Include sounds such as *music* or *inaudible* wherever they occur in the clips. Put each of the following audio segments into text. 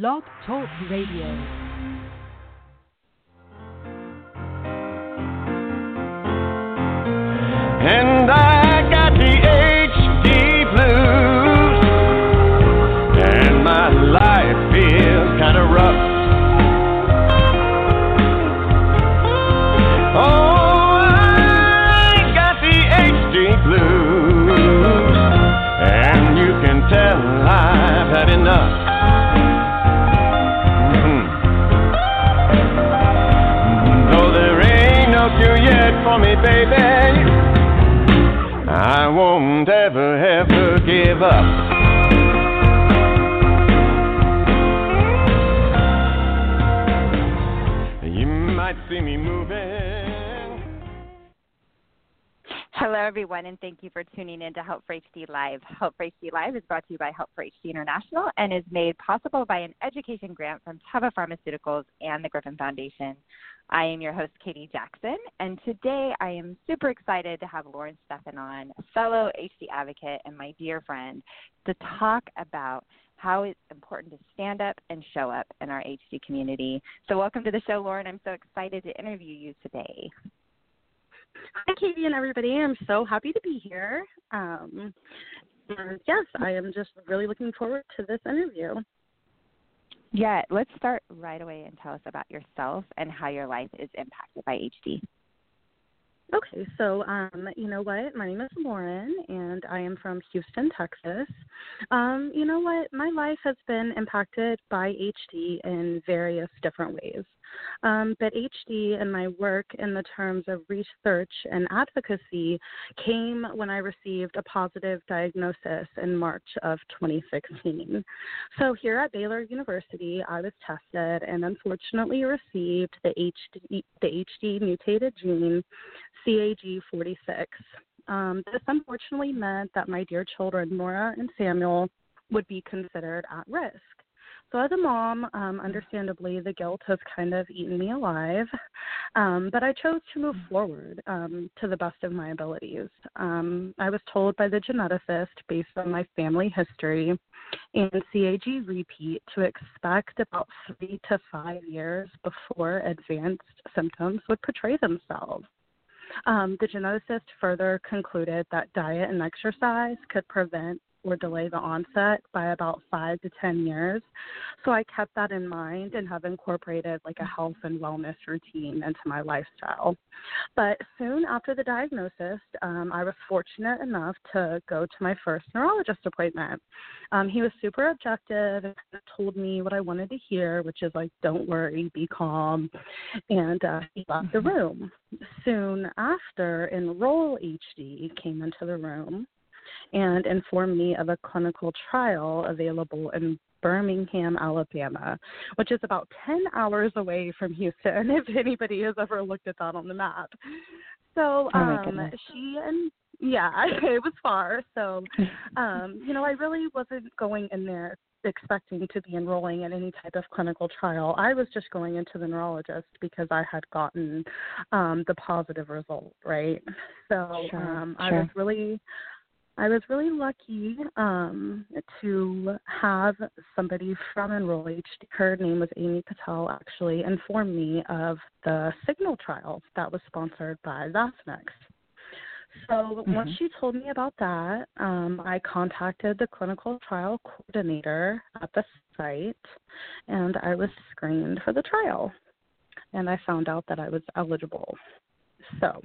Blog Talk Radio. Everyone, and thank you for tuning in to Help for HD Live. Help for HD Live is brought to you by Help for HD International and is made possible by an education grant from Teva Pharmaceuticals and the Griffin Foundation. I am your host, Katie Jackson, and today I am super excited to have Lauren Steffan on, fellow HD advocate and my dear friend, to talk about how it's important to stand up and show up in our HD community. So, welcome to the show, Lauren. I'm so excited to interview you today. Hi, Katie and everybody. I'm so happy to be here. Um, yes, I am just really looking forward to this interview. Yeah, let's start right away and tell us about yourself and how your life is impacted by HD. Okay, so um, you know what? My name is Lauren, and I am from Houston, Texas. Um, you know what? My life has been impacted by HD in various different ways. Um, but HD and my work in the terms of research and advocacy came when I received a positive diagnosis in March of 2016. So here at Baylor University, I was tested and unfortunately received the HD, the HD mutated gene CAG46. Um, this unfortunately meant that my dear children, Nora and Samuel, would be considered at risk. So, as a mom, um, understandably, the guilt has kind of eaten me alive. Um, but I chose to move forward um, to the best of my abilities. Um, I was told by the geneticist, based on my family history and CAG repeat, to expect about three to five years before advanced symptoms would portray themselves. Um, the geneticist further concluded that diet and exercise could prevent or delay the onset by about five to ten years. So I kept that in mind and have incorporated like a health and wellness routine into my lifestyle. But soon after the diagnosis, um, I was fortunate enough to go to my first neurologist appointment. Um, he was super objective and told me what I wanted to hear, which is like, don't worry, be calm. And uh, he left the room. Soon after, Enroll HD came into the room and informed me of a clinical trial available in Birmingham, Alabama, which is about 10 hours away from Houston, *laughs* if anybody has ever looked at that on the map. So Oh, um, she and yeah, *laughs* it was far. So, um, you know, I really wasn't going in there expecting to be enrolling in any type of clinical trial. I was just going into the neurologist because I had gotten um, the positive result, right? So Sure, um, I was really I was really lucky um, to have somebody from Enroll HD. Her name was Amy Patel, actually, inform me of the Signal trial that was sponsored by Vaccinex. So once Mhm. she told me about that, um, I contacted the clinical trial coordinator at the site, and I was screened for the trial. And I found out that I was eligible. So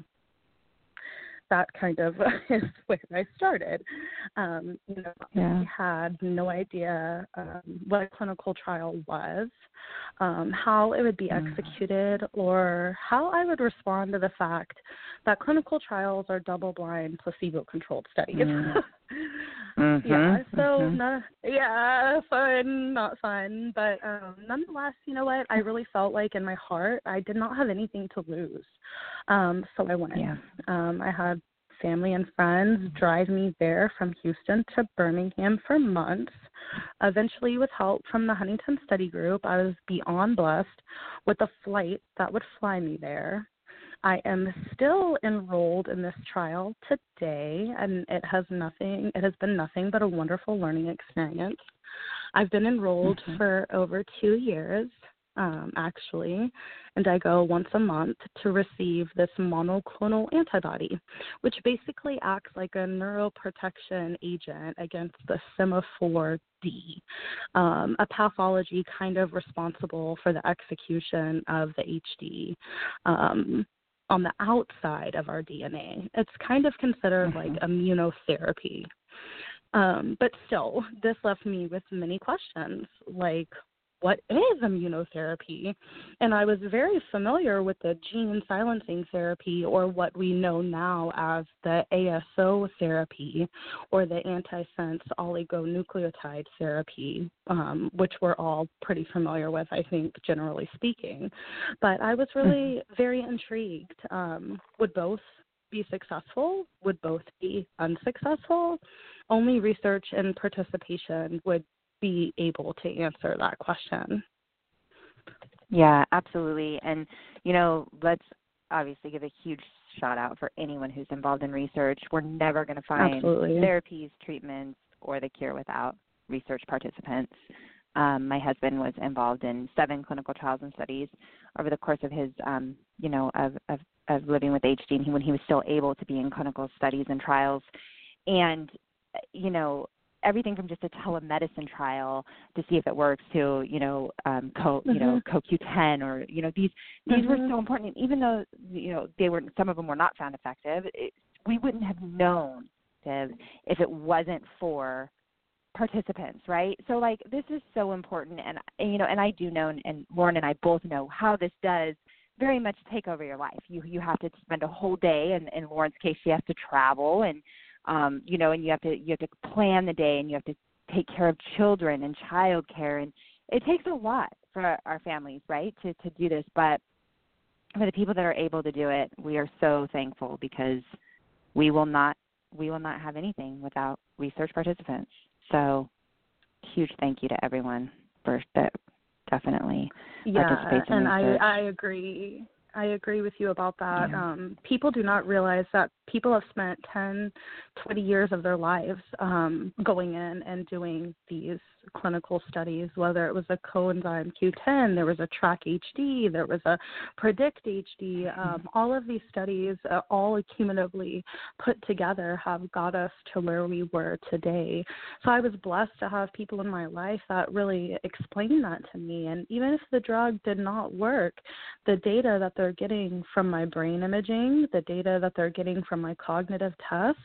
that kind of *laughs* is where I started. Um, you know, Yeah. I had no idea um, what a clinical trial was, um, how it would be Mm. executed, or how I would respond to the fact that clinical trials are double-blind, placebo-controlled studies. *laughs* Mm. Yeah, so mhm. no, yeah, fun, not fun, but um, nonetheless, you know what? I really felt like in my heart I did not have anything to lose, um, so I went. Yeah. Um, I had family and friends drive me there from Houston to Birmingham for months. Eventually, with help from the Huntington Study Group, I was beyond blessed with a flight that would fly me there. I am still enrolled in this trial today, and it has nothing. It has been nothing but a wonderful learning experience. I've been enrolled Mhm. for over two years, um, actually, and I go once a month to receive this monoclonal antibody, which basically acts like a neuroprotection agent against the SEMA4D, um, a pathology kind of responsible for the execution of the HD. Um, on the outside of our DNA. It's kind of considered like Mhm. immunotherapy. Um, but still, this left me with many questions like, what is immunotherapy? And I was very familiar with the gene silencing therapy, or what we know now as the ASO therapy, or the antisense oligonucleotide therapy, um, which we're all pretty familiar with, I think, generally speaking. But I was really very intrigued. Um, would both be successful? Would both be unsuccessful? Only research and participation would be able to answer that question. Yeah, absolutely. And, you know, let's obviously give a huge shout out for anyone who's involved in research. We're never going to find Absolutely. therapies, treatments, or the cure without research participants. Um, my husband was involved in seven clinical trials and studies over the course of his, um, you know, of, of, of living with HD, and he, when he was still able to be in clinical studies and trials. And, you know, everything from just a telemedicine trial to see if it works to you know um co you know CoQ10 or you know these these were Mhm. so important. And even though you know they were some of them were not found effective it, we wouldn't have known if it wasn't for participants right? So like this is so important. And and, you know and I do know and, and Lauren and I both know how this does very much take over your life. You you have to spend a whole day and in Lauren's case she has to travel. And um, you know, and you have to you have to plan the day and you have to take care of children and child care and it takes a lot for our, families, right, to to do this. But for the people that are able to do it, we are so thankful because we will not we will not have anything without research participants. So huge thank you to everyone for that definitely Yeah, participates in and I. I agree. I agree with you about that. Yeah. Um, people do not realize that people have spent 10, 20 years of their lives um, going in and doing these clinical studies, whether it was a coenzyme Q10, there was a track HD, there was a predict HD. Um, all of these studies, uh, all cumulatively put together, have got us to where we were today. So I was blessed to have people in my life that really explained that to me. And even if the drug did not work, the data that they're getting from my brain imaging, the data that they're getting from my cognitive test,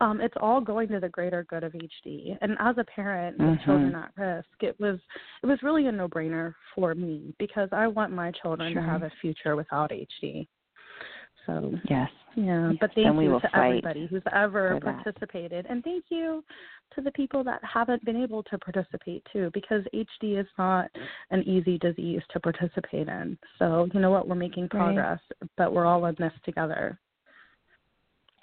um, it's all going to the greater good of HD. And as a parent with Mhm. children at risk, it was it was really a no brainer for me because I want my children Sure. to have a future without HD. So yes. yeah, Yes, but thank you to everybody who's ever for that. participated, and thank you to the people that haven't been able to participate too, because HD is not an easy disease to participate in. So you know what, we're making Right. progress, but we're all in this together.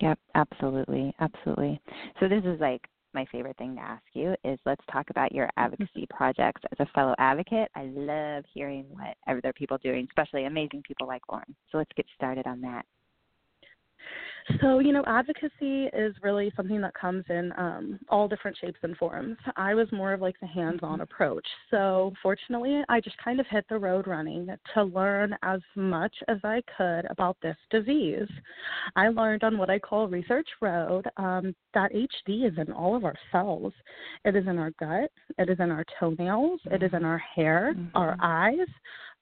Yep, absolutely, absolutely. So this is like my favorite thing to ask you is let's talk about your mm-hmm. advocacy projects as a fellow advocate. I love hearing what other people are doing, especially amazing people like Lauren. So let's get started on that. So, you know, advocacy is really something that comes in um, all different shapes and forms. I was more of like the hands on approach. So, fortunately, I just kind of hit the road running to learn as much as I could about this disease. I learned on what I call Research Road um, that HD is in all of our cells. It is in our gut, it is in our toenails, it is in our hair, our eyes,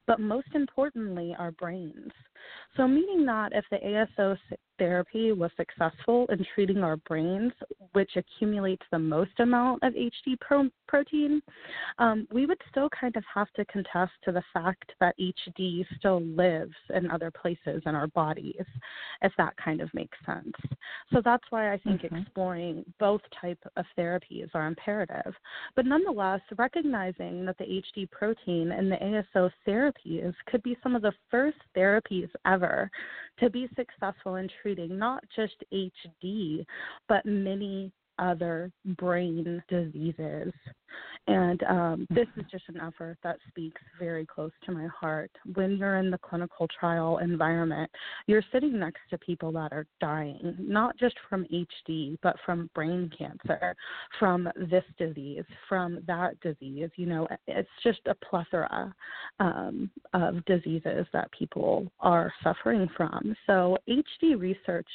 but most importantly, our brains. So, meaning that if the ASO therapy was successful in treating our brains, which accumulates the most amount of HD pro- protein, um, we would still kind of have to contest to the fact that HD still lives in other places in our bodies, if that kind of makes sense. So that's why I think Mhm. exploring both type of therapies are imperative. But nonetheless, recognizing that the HD protein and the ASO therapies could be some of the first therapies ever to be successful in treating not just HD, but many other brain diseases. And um, this is just an effort that speaks very close to my heart. When you're in the clinical trial environment, you're sitting next to people that are dying, not just from HD, but from brain cancer, from this disease, from that disease. You know, it's just a plethora um, of diseases that people are suffering from. So, HD research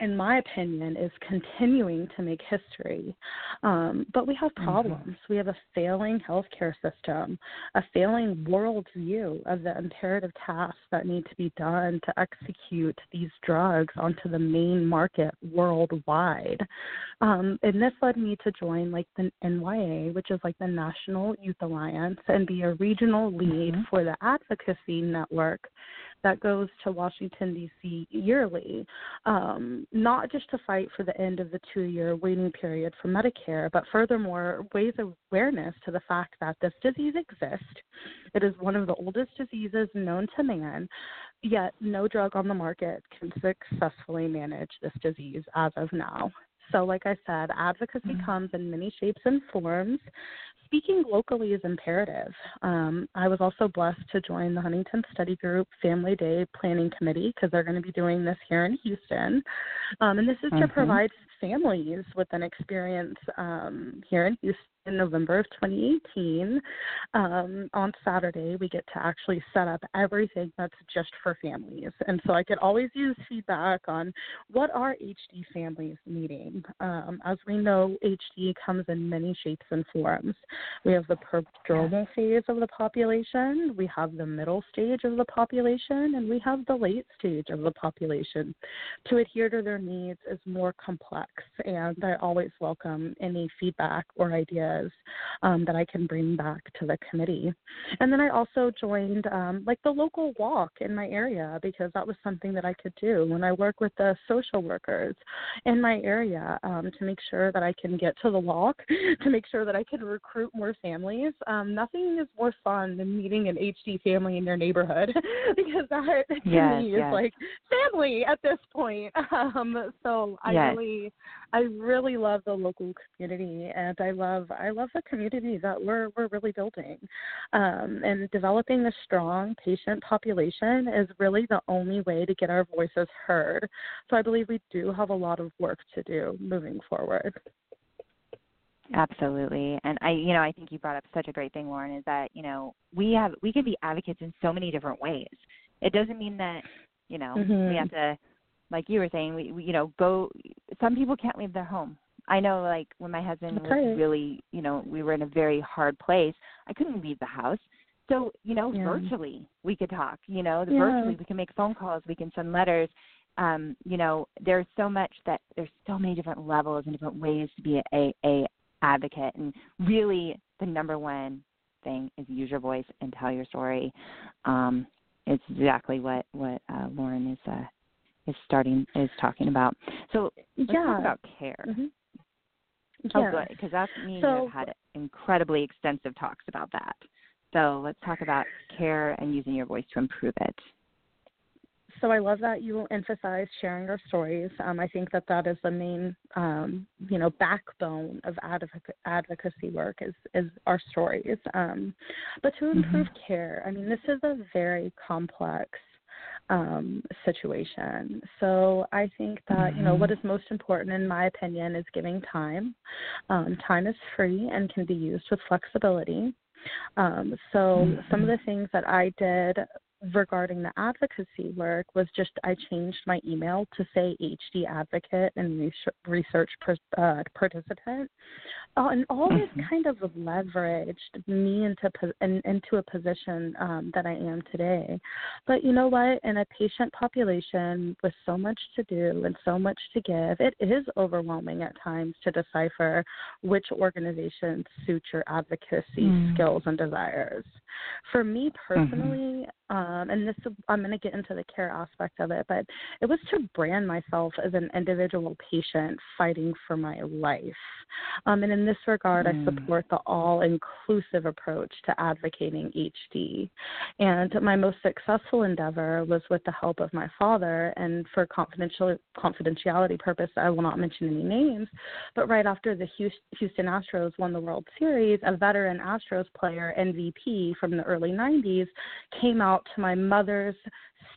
in my opinion, is continuing to make history. Um, but we have mm-hmm. problems. Mm-hmm. We have a failing healthcare system, a failing worldview of the imperative tasks that need to be done to execute these drugs onto the main market worldwide. Um, and this led me to join like the NYA, which is like the National Youth Alliance, and be a regional lead mm-hmm. for the advocacy network that goes to Washington, D.C. yearly, um, not just to fight for the end of the two year waiting period for Medicare, but furthermore, raise awareness to the fact that this disease exists. It is one of the oldest diseases known to man, yet no drug on the market can successfully manage this disease as of now. So, like I said, advocacy mm-hmm. comes in many shapes and forms speaking locally is imperative. Um, I was also blessed to join the Huntington Study Group Family Day Planning Committee because they're going to be doing this here in Houston. Um, and this is mm-hmm. to provide families with an experience um, here in Houston in November of 2018. Um, on Saturday, we get to actually set up everything that's just for families. And so I could always use feedback on what are HD families needing. Um, as we know, HD comes in many shapes and forms. We have the prodromal phase of the population, we have the middle stage of the population, and we have the late stage of the population. To adhere to their needs is more complex, and I always welcome any feedback or ideas ideas um, that I can bring back to the committee. And then I also joined um, like the local walk in my area because that was something that I could do when I work with the social workers in my area um, to make sure that I can get to the walk, *laughs* to make sure that I can recruit more families. Um, nothing is more fun than meeting an HD family in your neighborhood *laughs* because that to yes, me yes. is like family at this point. *laughs* Um, so I yes. really, I really love the local community and I love I love the community that we're we're really building, um, and developing a strong patient population is really the only way to get our voices heard. So I believe we do have a lot of work to do moving forward. Absolutely. And I you know, I think you brought up such a great thing, Lauren, is that, you know, we have we can be advocates in so many different ways. It doesn't mean that, you know, mm-hmm. we have to like you were saying, we, we you know, go some people can't leave their home. I know, like when my husband okay. was really, you know, we were in a very hard place. I couldn't leave the house, so you know, yeah. virtually we could talk. You know, yeah. virtually we can make phone calls, we can send letters. Um, you know, there's so much that there's so many different levels and different ways to be a, a advocate, and really the number one thing is use your voice and tell your story. Um, it's exactly what what uh, Lauren is uh, is starting is talking about. So let's yeah. talk about care. Mm-hmm. Oh, good, because that's me so, have had incredibly extensive talks about that. So let's talk about care and using your voice to improve it. So I love that you emphasize sharing our stories. Um, I think that that is the main, um, you know, backbone of advoc- advocacy work is is our stories. Um, but to improve mm-hmm. care, I mean, this is a very complex um, situation. So I think that you know what mm-hmm. most important, in my opinion, is giving time. Um, time is free and can be used with flexibility. Um, so mm-hmm. some of the things that I did regarding the advocacy work was just I changed my email to say HD advocate and research uh, participant, uh, and all this mm-hmm. kind of leveraged me into in, into a position um, that I am today. But you know what? In a patient population with so much to do and so much to give, it is overwhelming at times to decipher which organization suits your advocacy mm. skills and desires. For me mm-hmm. personally, mm-hmm. um, and this I'm going to get into the care aspect of it, but it was to brand myself as an individual patient fighting for my life. Um, and in this regard, mm. I support the all inclusive approach to advocating HD. And my most successful endeavor was with the help of my father, and for confidential confidentiality purpose, I will not mention any names. But right after the Houston Astros won the World Series, a veteran Astros player, MVP from the early 90s, came out to my mother's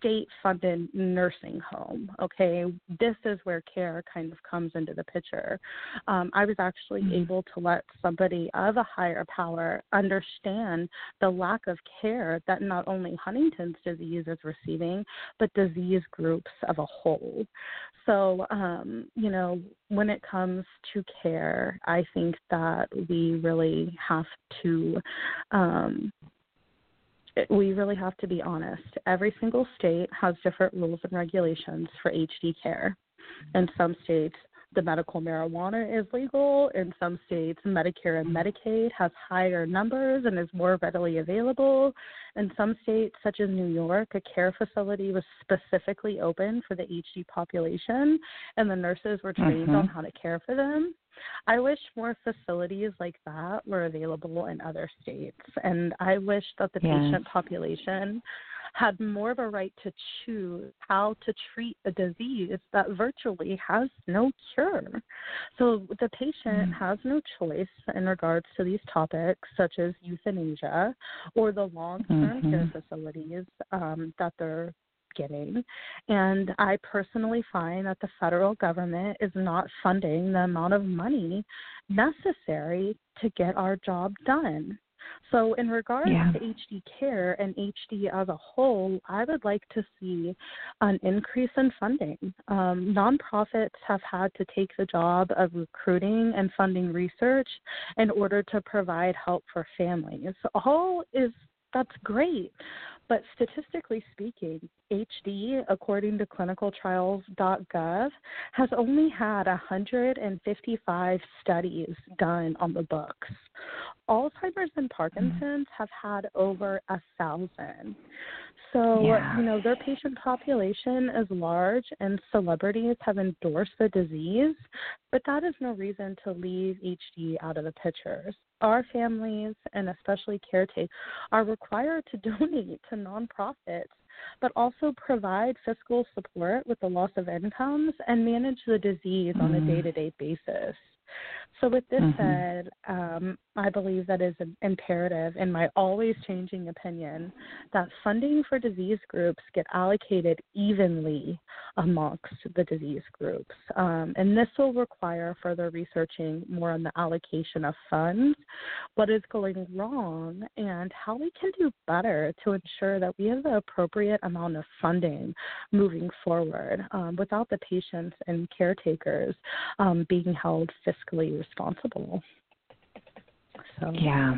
state funded nursing home. Okay, this is where care kind of comes into the picture. Um, I was actually mm-hmm. able to let somebody of a higher power understand the lack of care that not only Huntington's disease is receiving, but disease groups of a whole. So, um, you know, when it comes to care, I think that we really have to um, we really have to be honest. Every single state has different rules and regulations for HD care. In some states, the medical marijuana is legal. In some states, Medicare and Medicaid has higher numbers and is more readily available. In some states, such as New York, a care facility was specifically open for the HD population, and the nurses were trained mm-hmm. on how to care for them. I wish more facilities like that were available in other states, and I wish that the yes. patient population had more of a right to choose how to treat a disease that virtually has no cure. So the patient mm. has no choice in regards to these topics, such as euthanasia or the long term mm-hmm. care facilities um, that they're getting. And I personally find that the federal government is not funding the amount of money necessary to get our job done. So, in regards yeah. to HD care and HD as a whole, I would like to see an increase in funding. Um, nonprofits have had to take the job of recruiting and funding research in order to provide help for families. All is that's great. But statistically speaking, HD, according to clinicaltrials.gov, has only had 155 studies done on the books. Alzheimer's and Parkinson's have had over a thousand. So, yeah. you know, their patient population is large and celebrities have endorsed the disease, but that is no reason to leave HD out of the pictures. Our families and especially caretakers are required to *laughs* donate to nonprofits but also provide fiscal support with the loss of incomes and manage the disease mm. on a day to day basis. So, with this mm-hmm. said, um, I believe that is imperative, in my always changing opinion, that funding for disease groups get allocated evenly amongst the disease groups. Um, and this will require further researching more on the allocation of funds, what is going wrong, and how we can do better to ensure that we have the appropriate amount of funding moving forward um, without the patients and caretakers um, being held fiscally responsible. So yeah,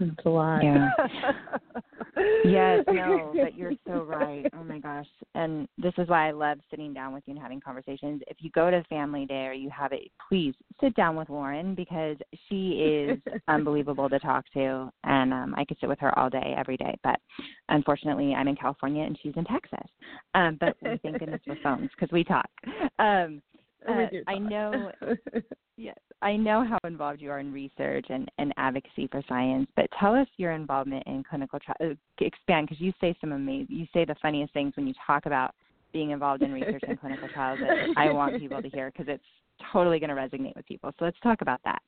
it's a lot. Yeah. *laughs* yes, no, but you're so right. Oh my gosh. And this is why I love sitting down with you and having conversations. If you go to Family Day or you have it, please sit down with Lauren because she is *laughs* unbelievable to talk to. And um, I could sit with her all day, every day. But unfortunately, I'm in California and she's in Texas. Um, but we thank goodness for phones because we talk. Um, uh, I know. *laughs* yes, I know how involved you are in research and, and advocacy for science. But tell us your involvement in clinical trials. Uh, expand because you say some amazing. You say the funniest things when you talk about being involved in research and clinical trials that I want *laughs* people to hear because it's totally going to resonate with people. So let's talk about that.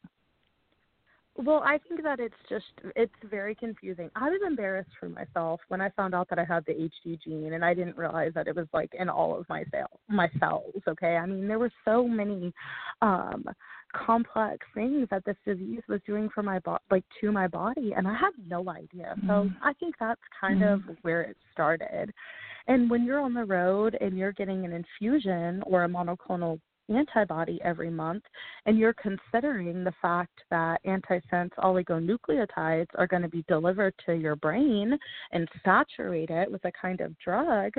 Well, I think that it's just it's very confusing. I was embarrassed for myself when I found out that I had the HD gene and I didn't realize that it was like in all of my cells my cells, okay? I mean, there were so many um complex things that this disease was doing for my body like to my body and I had no idea. So, mm-hmm. I think that's kind mm-hmm. of where it started. And when you're on the road and you're getting an infusion or a monoclonal antibody every month, and you're considering the fact that antisense oligonucleotides are going to be delivered to your brain and saturate it with a kind of drug,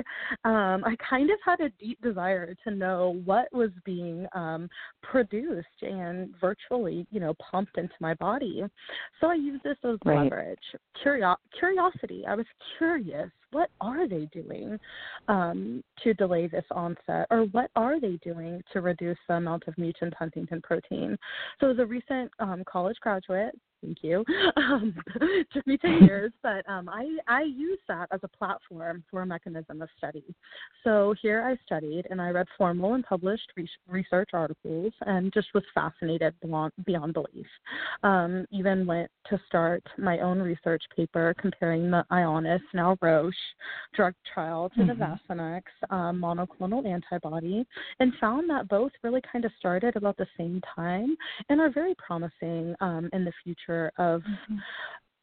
um, I kind of had a deep desire to know what was being um, produced and virtually, you know, pumped into my body. So I used this as right. leverage. Curio- curiosity. I was curious what are they doing um, to delay this onset, or what are they doing to reduce the amount of mutant Huntington protein? So, as a recent um, college graduate, thank you. *laughs* Um, *laughs* took me 10 years, but um, I, I use that as a platform for a mechanism of study. So here I studied and I read formal and published re- research articles and just was fascinated beyond, beyond belief. Um, even went to start my own research paper comparing the Ionis, now Roche, drug trial to mm-hmm. the Vaccinex um, monoclonal antibody and found that both really kind of started about the same time and are very promising um, in the future of mm-hmm.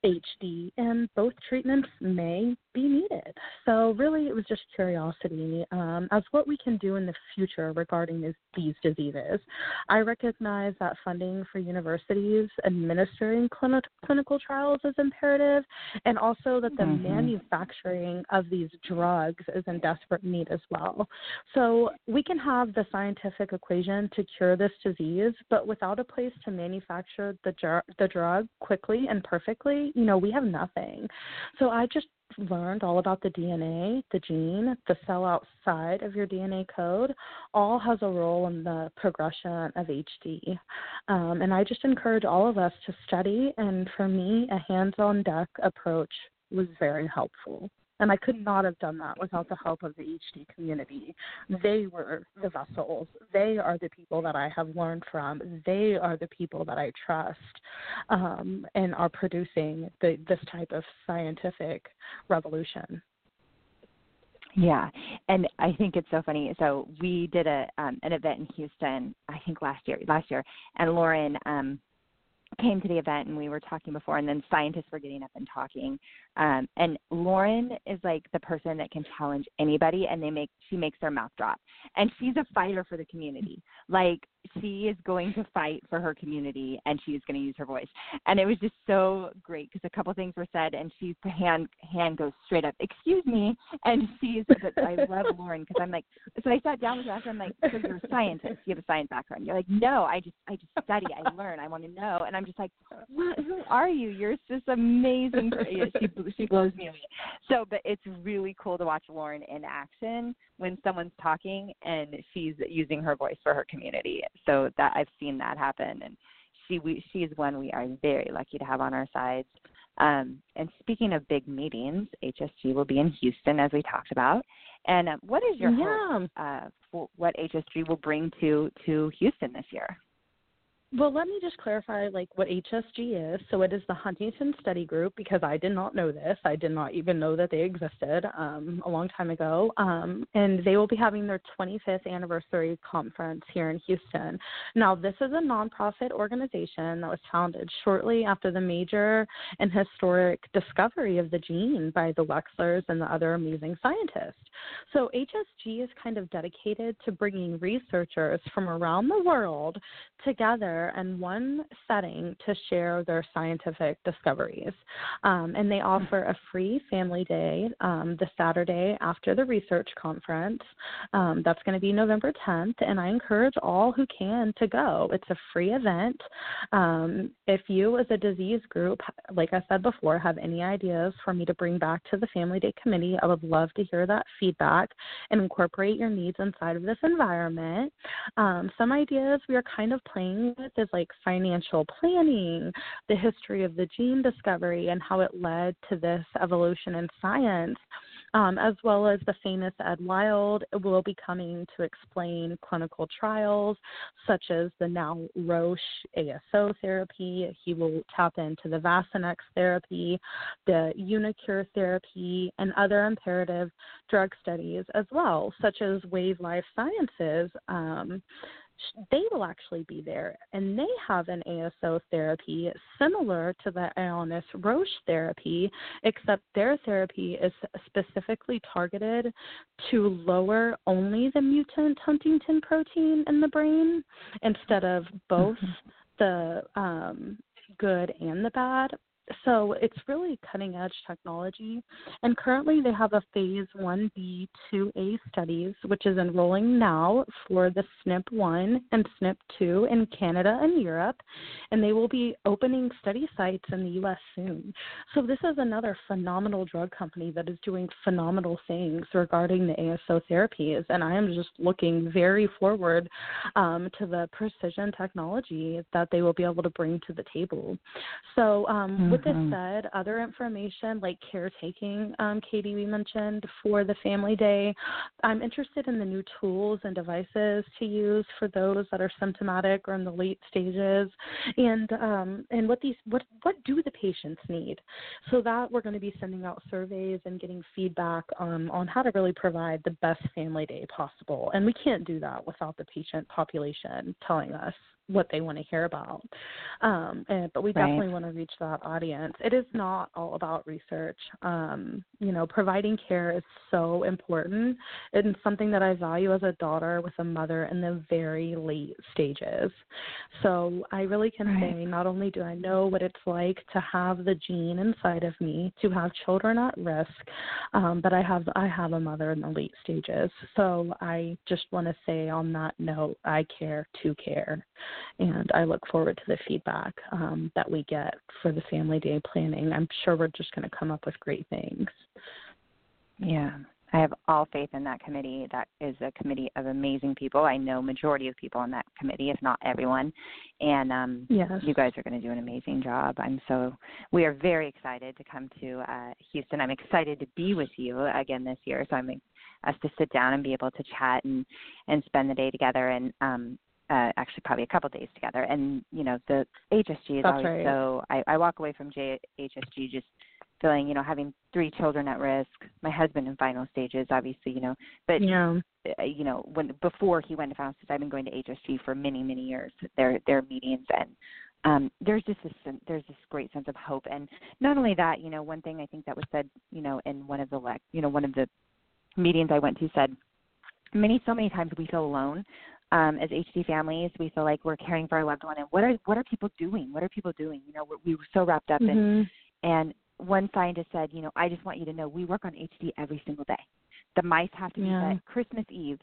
HD, and both treatments may be needed. So, really, it was just curiosity um, as what we can do in the future regarding this, these diseases. I recognize that funding for universities administering clin- clinical trials is imperative, and also that the mm-hmm. manufacturing of these drugs is in desperate need as well. So, we can have the scientific equation to cure this disease, but without a place to manufacture the, the drug quickly and perfectly, you know, we have nothing. So I just learned all about the DNA, the gene, the cell outside of your DNA code, all has a role in the progression of HD. Um, and I just encourage all of us to study, and for me, a hands on deck approach was very helpful. And I could not have done that without the help of the HD community. They were the vessels. They are the people that I have learned from. They are the people that I trust um, and are producing the, this type of scientific revolution. Yeah, and I think it's so funny. So we did a um, an event in Houston, I think last year, last year, and Lauren um, came to the event and we were talking before and then scientists were getting up and talking um and lauren is like the person that can challenge anybody and they make she makes their mouth drop. And she's a fighter for the community. Like she is going to fight for her community and she is going to use her voice. And it was just so great because a couple things were said and she's hand hand goes straight up excuse me and she's i love lauren because i'm like so i sat down with her after i'm like so you're a scientist. You have a science background. You're like no i just i just study i learn i want to know. And i'm just like what? Who are you? You're this amazing she she blows me away so but it's really cool to watch lauren in action when someone's talking and she's using her voice for her community so that I've seen that happen, and she we, she is one we are very lucky to have on our sides. Um, and speaking of big meetings, HSG will be in Houston as we talked about. And uh, what is your yeah. hope uh, for what HSG will bring to to Houston this year? Well, let me just clarify like what HSG is. So it is the Huntington Study Group because I did not know this. I did not even know that they existed um, a long time ago. Um, and they will be having their 25th anniversary conference here in Houston. Now, this is a nonprofit organization that was founded shortly after the major and historic discovery of the gene by the Wexlers and the other amazing scientists. So HSG is kind of dedicated to bringing researchers from around the world together together in one setting to share their scientific discoveries. Um, and they offer a free family day um, the Saturday after the research conference. Um, that's going to be November 10th, and I encourage all who can to go. It's a free event. Um, if you, as a disease group, like I said before, have any ideas for me to bring back to the Family Day Committee, I would love to hear that feedback and incorporate your needs inside of this environment. Um, some ideas we are kind of playing with is like financial planning, the history of the gene discovery, and how it led to this evolution in science. Um, as well as the famous Ed Wild will be coming to explain clinical trials such as the now Roche ASO therapy. He will tap into the Vaccinex therapy, the uniQure therapy, and other imperative drug studies as well, such as Wave Life Sciences. Um, they will actually be there and they have an ASO therapy similar to the Ionis Roche therapy, except their therapy is specifically targeted to lower only the mutant Huntington protein in the brain instead of both mm-hmm. the um, good and the bad so it's really cutting edge technology. And currently they have a phase 1B, 2A studies, which is enrolling now for the SNP 1 and SNP 2 in Canada and Europe. And they will be opening study sites in the US soon. So this is another phenomenal drug company that is doing phenomenal things regarding the ASO therapies. And I am just looking very forward um, to the precision technology that they will be able to bring to the table. So um, mm-hmm. With this mm-hmm. said, other information like caretaking, um, Katie, we mentioned for the family day, I'm interested in the new tools and devices to use for those that are symptomatic or in the late stages, and um, and what these what what do the patients need, so that we're going to be sending out surveys and getting feedback um, on how to really provide the best family day possible, and we can't do that without the patient population telling us what they want to hear about. Um, and, but we right. definitely want to reach that audience. It is not all about research. Um, you know, providing care is so important and something that I value as a daughter with a mother in the very late stages. So I really can right. say not only do I know what it's like to have the gene inside of me to have children at risk, um, but I have I have a mother in the late stages. So I just want to say on that note, I care to care and I look forward to the feedback um, that we get for the family day planning. I'm sure we're just going to come up with great things. Yeah, I have all faith in that committee. That is a committee of amazing people. I know majority of people on that committee, if not everyone. And um yes. you guys are going to do an amazing job. I'm so we are very excited to come to uh Houston. I'm excited to be with you again this year. So I'm us to sit down and be able to chat and and spend the day together and um uh, actually probably a couple days together. And you know, the HSG is That's always right. so. I, I walk away from JHSG just feeling, you know, having three children at risk. My husband in final stages, obviously, you know, but yeah. Uh, you know, when before he went to final stages, I've been going to HSG for many, many years. Their their meetings and um, there's just this there's this great sense of hope, and not only that, you know, one thing I think that was said, you know, in one of the lec- you know, one of the meetings I went to said, many so many times we feel alone um, as HD families, we feel like we're caring for our loved one, and what are what are people doing? What are people doing? You know, we were so wrapped up mm-hmm. in. And one scientist said, you know, I just want you to know we work on HD every single day. The mice have to yeah. be fed Christmas Eve,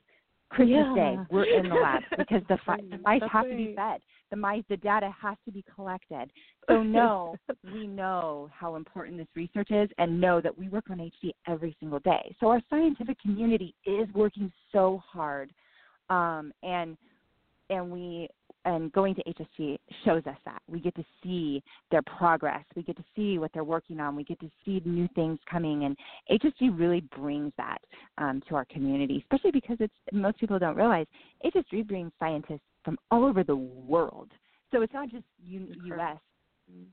Christmas yeah. Day. We're in the lab *laughs* because the, fi- the mice That's have right. to be fed. The mice, the data has to be collected. *laughs* So no, we know how important this research is, and know that we work on HD every single day. So our scientific community is working so hard, um, and and we and going to HSG shows us that. We get to see their progress. We get to see what they're working on. We get to see new things coming, and HSG really brings that um, to our community, especially because it's most people don't realize HSG brings scientists from all over the world. So it's not just U- U.S.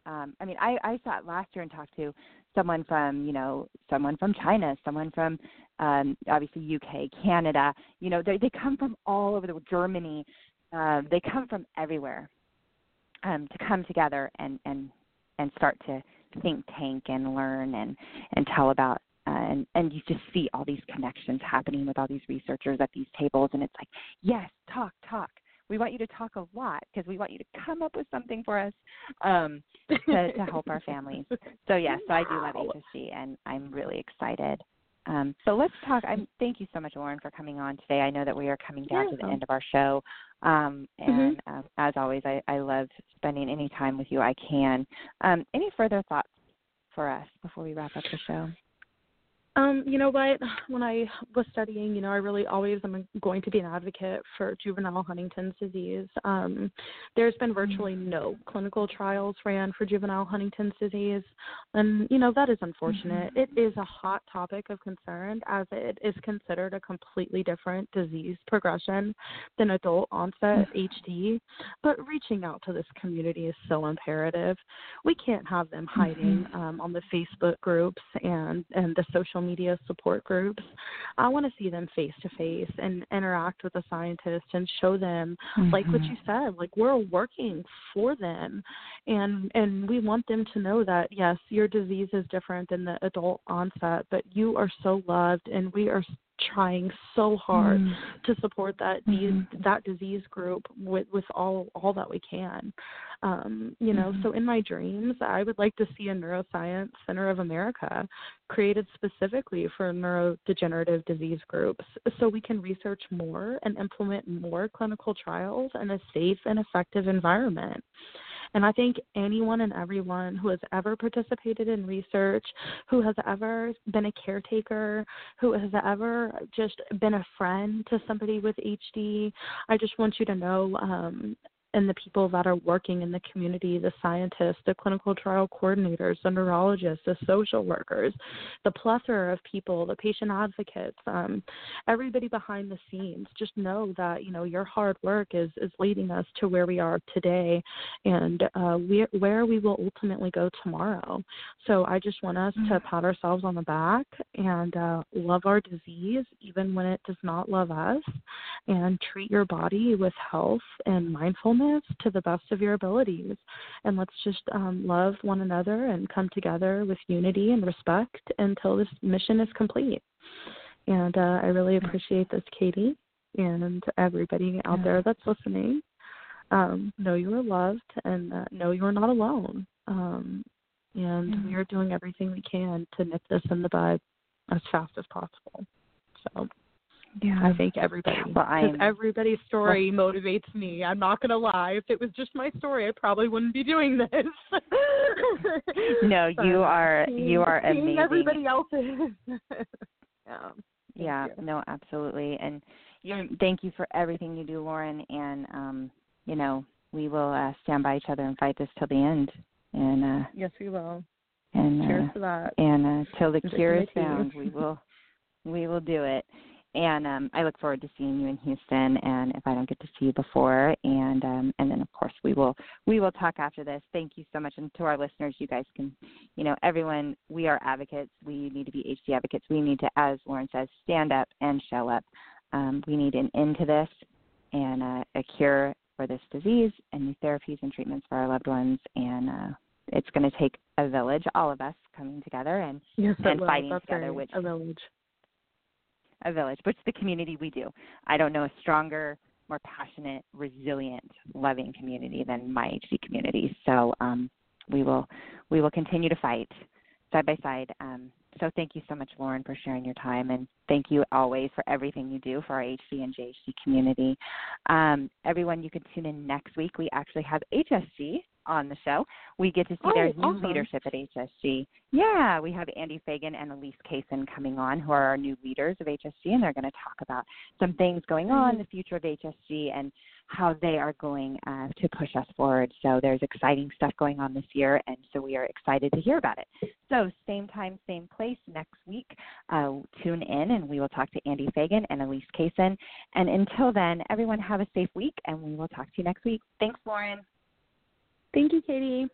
Um, I mean, I, I sat last year and talked to someone from, you know, someone from China, someone from um, obviously UK, Canada. You know, they they come from all over the Germany, uh, they come from everywhere um, to come together and and and start to think tank and learn and and tell about uh, and and you just see all these connections happening with all these researchers at these tables. And it's like yes talk talk we want you to talk a lot because we want you to come up with something for us um, to, to help our families. So yes, so I do love HSG, and I'm really excited um, so let's talk. I'm, thank you so much, Lauren, for coming on today. I know that we are coming down to the end of our show. Um, mm-hmm. and mm-hmm. uh, as always, I, I love spending any time with you I can. Um, any further thoughts for us before we wrap up the show? Um, you know what? When I was studying, you know, I really always am going to be an advocate for juvenile Huntington's disease. Um, there's been virtually mm-hmm. no clinical trials ran for juvenile Huntington's disease, and you know that is unfortunate. Mm-hmm. It is a hot topic of concern as it is considered a completely different disease progression than adult onset mm-hmm. HD. But reaching out to this community is so imperative. We can't have them hiding mm-hmm. um, on the Facebook groups and and the social media support groups. I want to see them face to face and interact with a scientist and show them, mm-hmm. like what you said, like we're working for them, and and we want them to know that yes, your disease is different than the adult onset, but you are so loved, and we are trying so hard Mm. to support that these Mhm. that disease group with with all all that we can. Um, you know, Mhm. so in my dreams, I would like to see a neuroscience center of America created specifically for neurodegenerative disease groups so we can research more and implement more clinical trials in a safe and effective environment. And I think anyone and everyone who has ever participated in research, who has ever been a caretaker, who has ever just been a friend to somebody with HD, I just want you to know um, and the people that are working in the community the scientists, the clinical trial coordinators, the neurologists, the social workers, the plethora of people, the patient advocates, um, everybody behind the scenes. Just know that you know your hard work is is leading us to where we are today, and uh, we, where we will ultimately go tomorrow. So I just want us to pat ourselves on the back and uh, love our disease, even when it does not love us, and treat your body with health and mindfulness to the best of your abilities. And let's just um, love one another and come together with unity and respect until this mission is complete. And uh, I really appreciate this, Katie, and everybody out Yeah. there that's listening. Um, know you are loved and uh, know you are not alone. Um, and Mhm. we are doing everything we can to nip this in the bud as fast as possible. So Yeah. I think everybody, Well, because everybody's story motivates me. I'm not gonna lie. If it was just my story, I probably wouldn't be doing this. *laughs* *laughs* No, you are- seeing- you are seeing amazing. Everybody else's. *laughs* yeah. yeah you. no absolutely and you thank you for everything you do lauren and um you know we will uh stand by each other and fight this till the end and uh Yes, we will. and Cheers uh, to that. and uh till the cure is found we will we will do it and um i look forward to seeing you in houston and if i don't get to see you before. And um and then of course we will we will talk after this. Thank you so much. And to our listeners you guys can you know everyone we are advocates. We need to be hd advocates. We need to as lauren says stand up and show up. Um, we need an end to this and uh, a cure for this disease and new therapies and treatments for our loved ones. And uh, it's going to take a village all of us coming together and Yes, and fighting together, right. which- a village. A village, which the community we do. I don't know a stronger, more passionate, resilient, loving community than my HD community. So um, we will we will continue to fight side by side. Um, so thank you so much, Lauren, for sharing your time, and thank you always for everything you do for our HD and JHD community. Um, everyone, you can tune in next week. We actually have HSG on the show. We get to see Oh, their new awesome. leadership at HSG. Yeah, we have Andy Feigin and Elise Kayson coming on, who are our new leaders of HSG, and they're going to talk about some things going on, the future of HSG, and how they are going uh, to push us forward. So there's exciting stuff going on this year, and so we are excited to hear about it. So same time, same place next week. Uh, tune in, and we will talk to Andy Feigin and Elise Kayson. And until then, everyone have a safe week, and we will talk to you next week. Thanks, Lauren. Thank you, Katie.